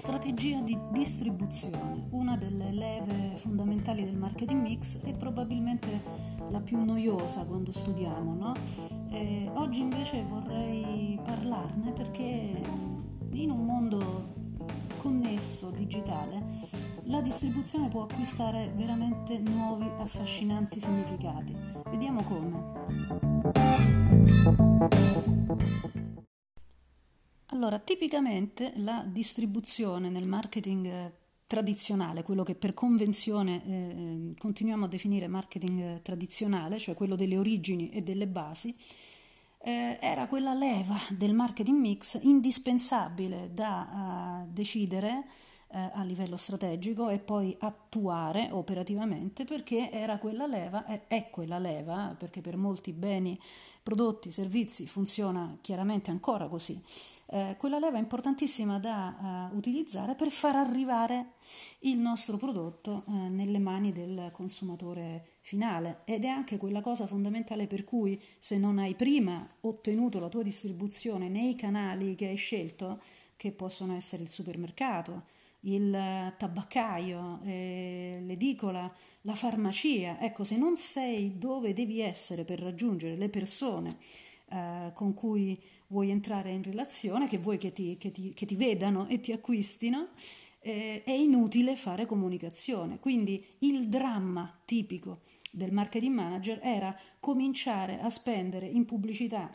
strategia di distribuzione, una delle leve fondamentali del marketing mix e probabilmente la più noiosa quando studiamo, no? oggi invece vorrei parlarne perché in un mondo connesso, digitale, la distribuzione può acquistare veramente nuovi, affascinanti significati. Vediamo come. Allora, tipicamente la distribuzione nel marketing eh, tradizionale, quello che per convenzione eh, eh, continuiamo a definire marketing eh, tradizionale, cioè quello delle origini e delle basi, eh, era quella leva del marketing mix indispensabile da uh, decidere eh, a livello strategico e poi attuare operativamente perché era quella leva, è, è quella leva, perché per molti beni, prodotti, servizi funziona chiaramente ancora così. Eh, quella leva importantissima da uh, utilizzare per far arrivare il nostro prodotto uh, nelle mani del consumatore finale. Ed è anche quella cosa fondamentale per cui se non hai prima ottenuto la tua distribuzione nei canali che hai scelto, che possono essere il supermercato, il tabaccaio, eh, l'edicola, la farmacia, ecco, se non sei dove devi essere per raggiungere le persone eh, con cui vuoi entrare in relazione, che vuoi che ti, che ti, che ti vedano e ti acquistino, eh, è inutile fare comunicazione. Quindi il dramma tipico del marketing manager era cominciare a spendere in pubblicità,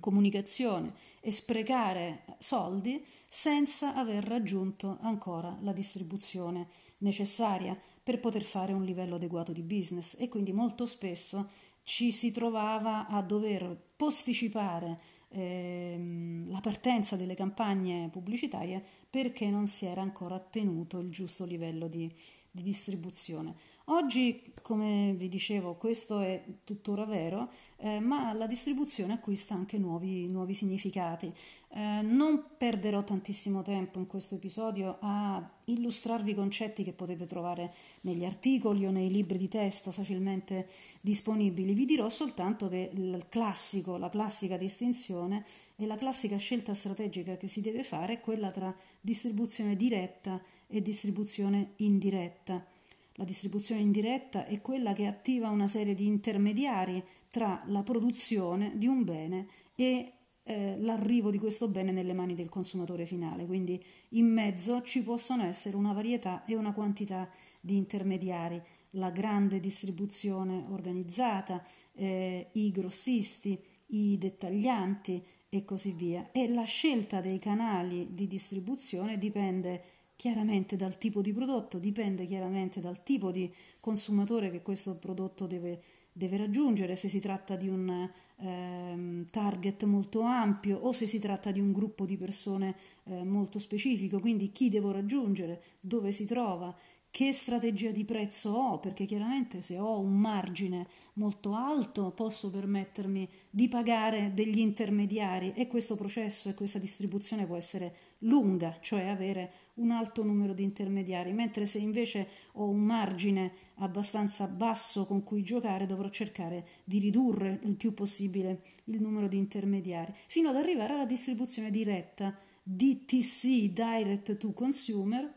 comunicazione e sprecare soldi senza aver raggiunto ancora la distribuzione necessaria per poter fare un livello adeguato di business e quindi molto spesso ci si trovava a dover posticipare ehm, la partenza delle campagne pubblicitarie perché non si era ancora ottenuto il giusto livello di, di distribuzione. Oggi, come vi dicevo, questo è tuttora vero, eh, ma la distribuzione acquista anche nuovi, nuovi significati. Eh, non perderò tantissimo tempo in questo episodio a illustrarvi concetti che potete trovare negli articoli o nei libri di testo facilmente disponibili. Vi dirò soltanto che il classico, la classica distinzione e la classica scelta strategica che si deve fare è quella tra distribuzione diretta e distribuzione indiretta. La distribuzione indiretta è quella che attiva una serie di intermediari tra la produzione di un bene e eh, l'arrivo di questo bene nelle mani del consumatore finale. Quindi in mezzo ci possono essere una varietà e una quantità di intermediari, la grande distribuzione organizzata, eh, i grossisti, i dettaglianti e così via. E la scelta dei canali di distribuzione dipende chiaramente dal tipo di prodotto, dipende chiaramente dal tipo di consumatore che questo prodotto deve, deve raggiungere, se si tratta di un ehm, target molto ampio o se si tratta di un gruppo di persone eh, molto specifico, quindi chi devo raggiungere, dove si trova, che strategia di prezzo ho, perché chiaramente se ho un margine molto alto posso permettermi di pagare degli intermediari e questo processo e questa distribuzione può essere lunga, cioè avere un alto numero di intermediari, mentre se invece ho un margine abbastanza basso con cui giocare dovrò cercare di ridurre il più possibile il numero di intermediari, fino ad arrivare alla distribuzione diretta. DTC, Direct to Consumer,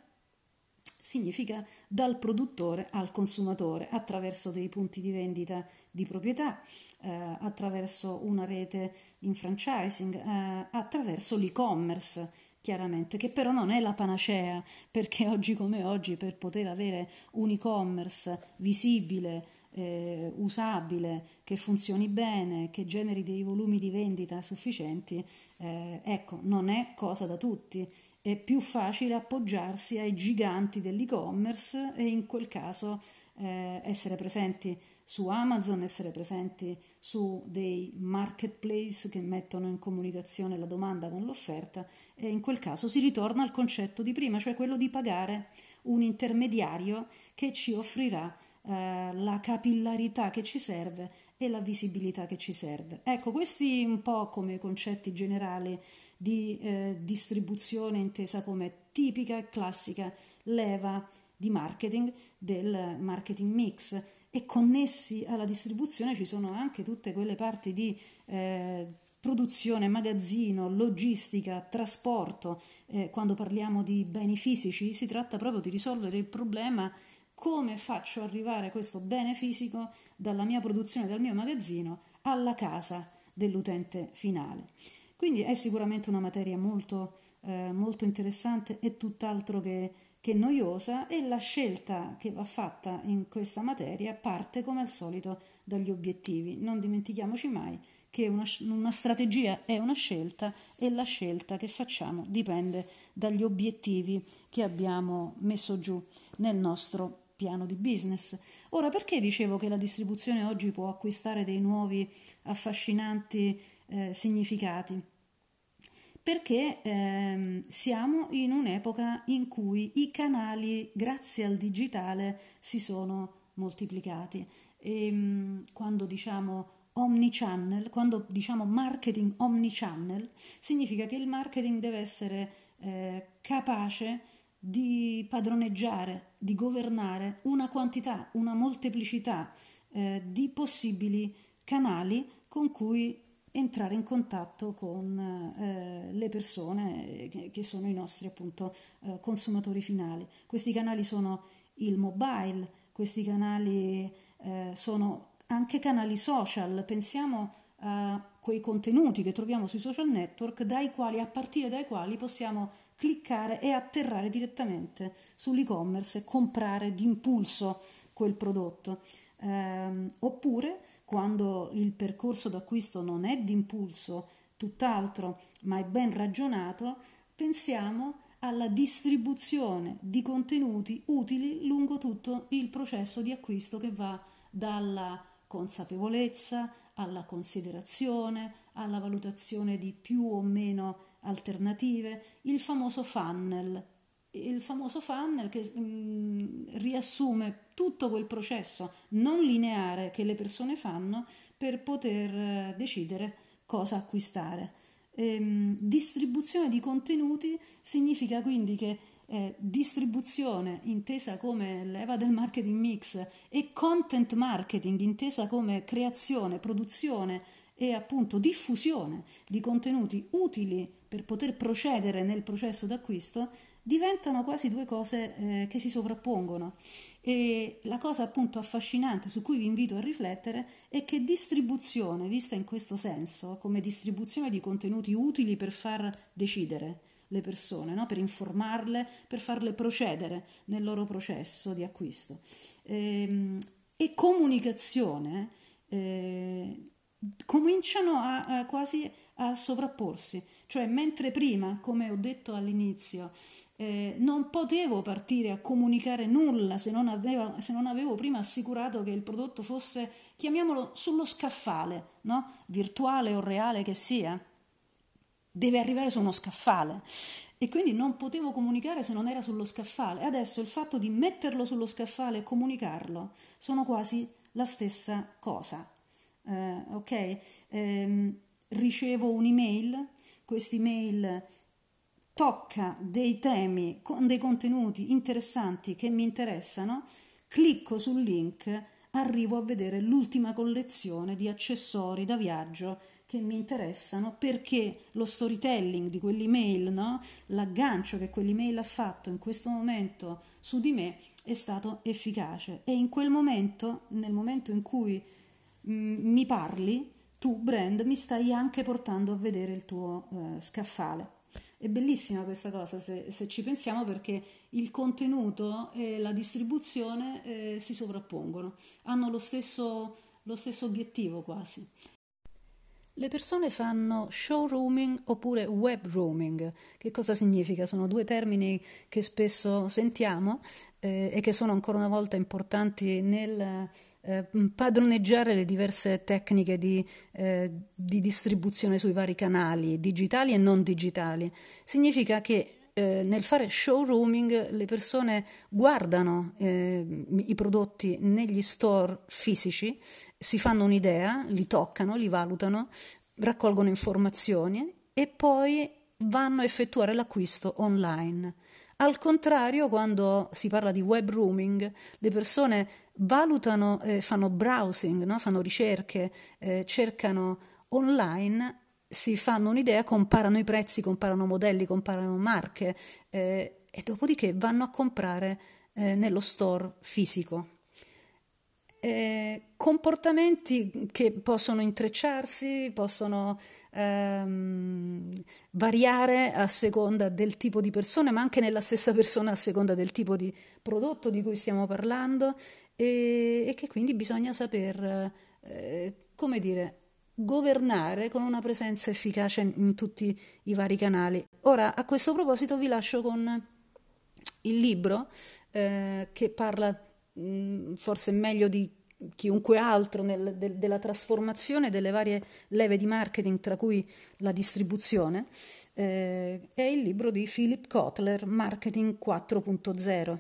significa dal produttore al consumatore attraverso dei punti di vendita di proprietà, eh, attraverso una rete in franchising, eh, attraverso l'e-commerce chiaramente, che però non è la panacea, perché oggi come oggi per poter avere un e-commerce visibile, eh, usabile, che funzioni bene, che generi dei volumi di vendita sufficienti, eh, ecco, non è cosa da tutti. È più facile appoggiarsi ai giganti dell'e-commerce e in quel caso eh, essere presenti su Amazon, essere presenti su dei marketplace che mettono in comunicazione la domanda con l'offerta e in quel caso si ritorna al concetto di prima, cioè quello di pagare un intermediario che ci offrirà eh, la capillarità che ci serve e la visibilità che ci serve. Ecco, questi un po' come concetti generali di eh, distribuzione intesa come tipica e classica leva di marketing del marketing mix e connessi alla distribuzione ci sono anche tutte quelle parti di eh, produzione, magazzino, logistica, trasporto, eh, quando parliamo di beni fisici, si tratta proprio di risolvere il problema come faccio arrivare questo bene fisico dalla mia produzione, dal mio magazzino, alla casa dell'utente finale. Quindi è sicuramente una materia molto, eh, molto interessante e tutt'altro che, che noiosa e la scelta che va fatta in questa materia parte come al solito dagli obiettivi. Non dimentichiamoci mai che una, una, strategia è una scelta e la scelta che facciamo dipende dagli obiettivi che abbiamo messo giù nel nostro piano di business. Ora, perché dicevo che la distribuzione oggi può acquistare dei nuovi affascinanti eh, significati? Perché ehm, siamo in un'epoca in cui i canali, grazie al digitale, si sono moltiplicati. E, ehm, quando diciamo omnichannel, quando diciamo marketing omnichannel, significa che il marketing deve essere eh, capace di padroneggiare, di governare una quantità, una molteplicità eh, di possibili canali con cui entrare in contatto con eh, le persone che, sono i nostri appunto eh, consumatori finali. Questi canali sono il mobile, questi canali eh, sono anche canali social, pensiamo a quei contenuti che troviamo sui social network dai quali, a partire dai quali possiamo cliccare e atterrare direttamente sull'e-commerce e comprare d'impulso quel prodotto. Eh, oppure quando il percorso d'acquisto non è d'impulso, tutt'altro, ma è ben ragionato, pensiamo alla distribuzione di contenuti utili lungo tutto il processo di acquisto che va dalla consapevolezza alla considerazione, alla valutazione di più o meno alternative, il famoso funnel, il famoso funnel che mh, mm, riassume tutto quel processo non lineare che le persone fanno per poter eh, decidere cosa acquistare. Ehm, distribuzione di contenuti significa quindi che eh, distribuzione intesa come leva del marketing mix e content marketing intesa come creazione, produzione e appunto diffusione di contenuti utili per poter procedere nel processo d'acquisto diventano quasi due cose eh, che si sovrappongono. E la cosa appunto affascinante su cui vi invito a riflettere è che distribuzione, vista in questo senso, come distribuzione di contenuti utili per far decidere le persone, no? per informarle, per farle procedere nel loro processo di acquisto, e, ehm, e comunicazione, eh, cominciano a, a quasi a sovrapporsi. Cioè, mentre prima, come ho detto all'inizio, eh, non potevo partire a comunicare nulla se non, aveva, se non, avevo prima assicurato che il prodotto fosse, chiamiamolo, sullo scaffale, no? virtuale o reale che sia. Deve arrivare su uno scaffale e quindi non potevo comunicare se non era sullo scaffale. Adesso il fatto di metterlo sullo scaffale e comunicarlo sono quasi la stessa cosa eh, ok? Eh, ricevo un'email, quest'email tocca dei temi con dei contenuti interessanti che mi interessano, clicco sul link, arrivo a vedere l'ultima collezione di accessori da viaggio che mi interessano perché lo storytelling di quell'email, no? l'aggancio che quell'email ha fatto in questo momento su di me è stato efficace e in quel momento, nel momento in cui Mm, mi parli, tu brand mi stai anche portando a vedere il tuo eh, scaffale. È bellissima questa cosa se, se, ci pensiamo perché il contenuto e la distribuzione eh, si sovrappongono, hanno lo stesso, lo stesso obiettivo quasi. Le persone fanno showrooming oppure web roaming. Che cosa significa? Sono due termini che spesso sentiamo eh, e che sono ancora una volta importanti nel eh, padroneggiare le diverse tecniche di, eh, di, distribuzione sui vari canali, digitali e non digitali. Significa che eh, nel fare showrooming le persone guardano eh, i prodotti negli store fisici, si fanno un'idea, li toccano, li valutano, raccolgono informazioni e poi vanno a effettuare l'acquisto online. Al contrario, quando si parla di web rooming, le persone valutano, eh, fanno browsing, no? fanno ricerche, eh, cercano online si fanno un'idea, comparano i prezzi, comparano modelli, comparano marche eh, e dopodiché vanno a comprare eh, nello store fisico. Eh, comportamenti che possono intrecciarsi, possono ehm, variare a seconda del tipo di persona, ma anche nella stessa persona a seconda del tipo di prodotto di cui stiamo parlando e, e che quindi bisogna saper, eh, come dire, governare con una presenza efficace in, tutti i vari canali. Ora, a questo proposito vi lascio con il libro eh, che parla mh, forse meglio di chiunque altro nel, de, della trasformazione delle varie leve di marketing, tra cui la distribuzione, eh, è il libro di Philip Kotler, Marketing 4.0.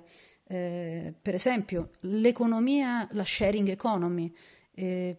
Eh, per esempio, l'economia, la sharing economy eh,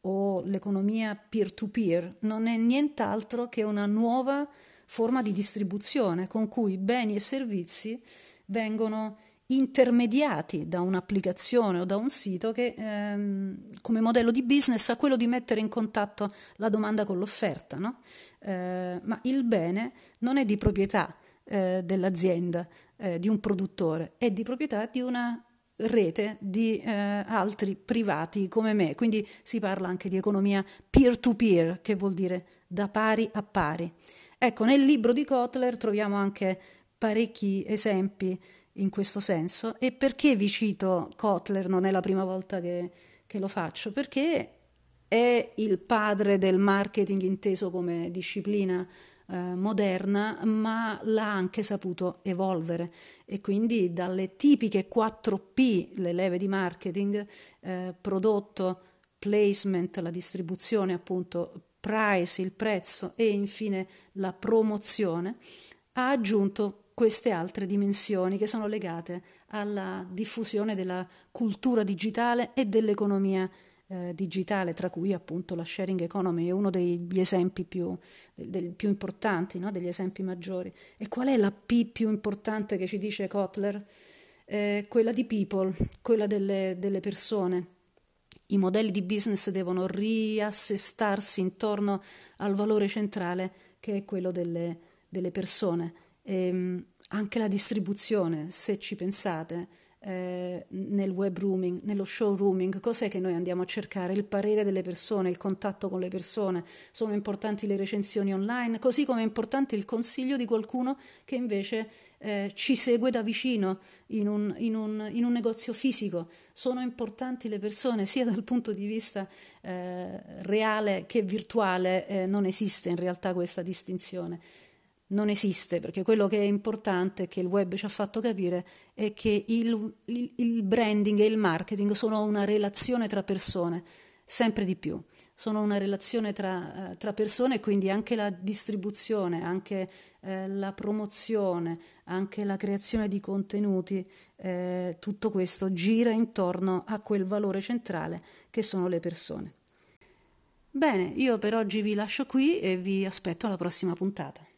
o l'economia peer-to-peer non è nient'altro che una nuova forma di distribuzione con cui beni e servizi vengono intermediati da un'applicazione o da un sito che ehm, come modello di business ha quello di mettere in contatto la domanda con l'offerta, no? eh, ma il bene non è di proprietà eh, dell'azienda, eh, di un produttore, è di proprietà di una rete di eh, altri privati come me, quindi si parla anche di economia peer-to-peer, che vuol dire da pari a pari. Ecco, nel libro di Kotler troviamo anche parecchi esempi in questo senso. E perché vi cito Kotler? Non è la prima volta che, che lo faccio, perché è il padre del marketing inteso come disciplina eh, moderna, ma l'ha anche saputo evolvere. E quindi dalle tipiche 4P, le leve di marketing, eh, prodotto, placement, la distribuzione appunto, price, il prezzo e infine la promozione, ha aggiunto queste altre dimensioni che sono legate alla diffusione della cultura digitale e dell'economia eh, digitale, tra cui appunto la sharing economy è uno degli esempi più, del, più importanti, no? degli esempi maggiori. E qual è la P più importante che ci dice Kotler? Eh, quella di people, quella delle, delle persone. I modelli di business devono riassestarsi intorno al valore centrale che è quello delle, delle persone ehm, anche la distribuzione, se ci pensate, eh, nel web rooming, nello showrooming, cos'è che noi andiamo a cercare? Il parere delle persone, il contatto con le persone, sono importanti le recensioni online, così come è importante il consiglio di qualcuno che invece eh, ci segue da vicino in un, in, un, in un, negozio fisico. Sono importanti le persone sia dal punto di vista eh, reale che virtuale, eh, non esiste in realtà questa distinzione non esiste, perché quello che è importante, che il web ci ha fatto capire, è che il, il, il branding e il marketing sono una relazione tra persone, sempre di più sono una relazione tra, eh, tra, persone e quindi anche la distribuzione, anche eh, la promozione, anche la creazione di contenuti, eh, tutto questo gira intorno a quel valore centrale che sono le persone. Bene, io per oggi vi lascio qui e vi aspetto alla prossima puntata.